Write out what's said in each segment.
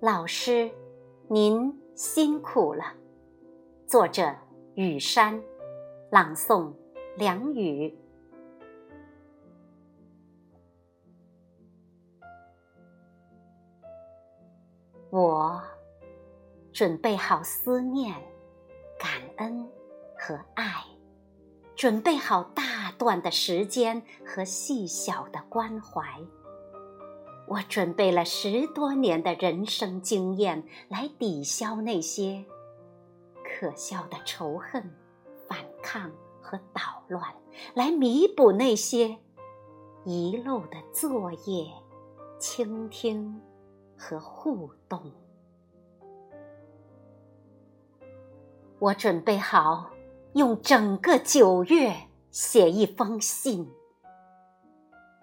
老师，您辛苦了。作者：雨山，朗诵：梁雨。我准备好思念、感恩和爱，准备好大段的时间和细小的关怀。我准备了十多年的人生经验来抵消那些可笑的仇恨、反抗和捣乱，来弥补那些遗漏的作业、倾听和互动。我准备好用整个九月写一封信，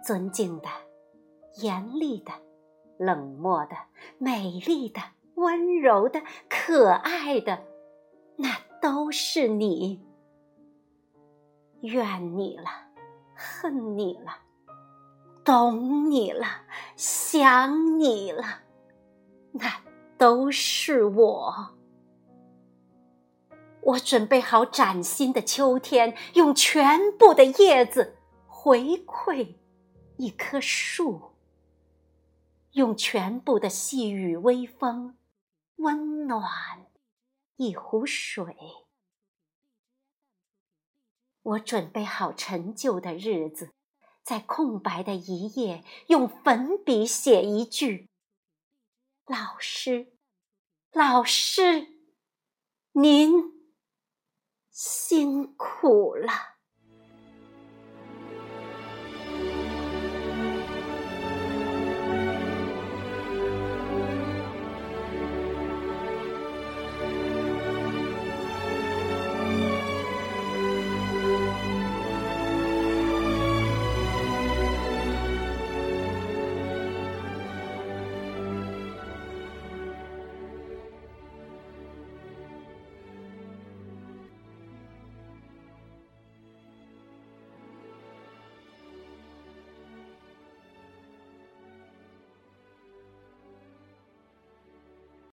尊敬的。严厉的、冷漠的、美丽的、温柔的、可爱的，那都是你。怨你了，恨你了，懂你了，想你了，那都是我。我准备好崭新的秋天，用全部的叶子回馈一棵树。用全部的细雨微风，温暖一壶水。我准备好陈旧的日子，在空白的一页，用粉笔写一句：“老师，老师，您辛苦了。”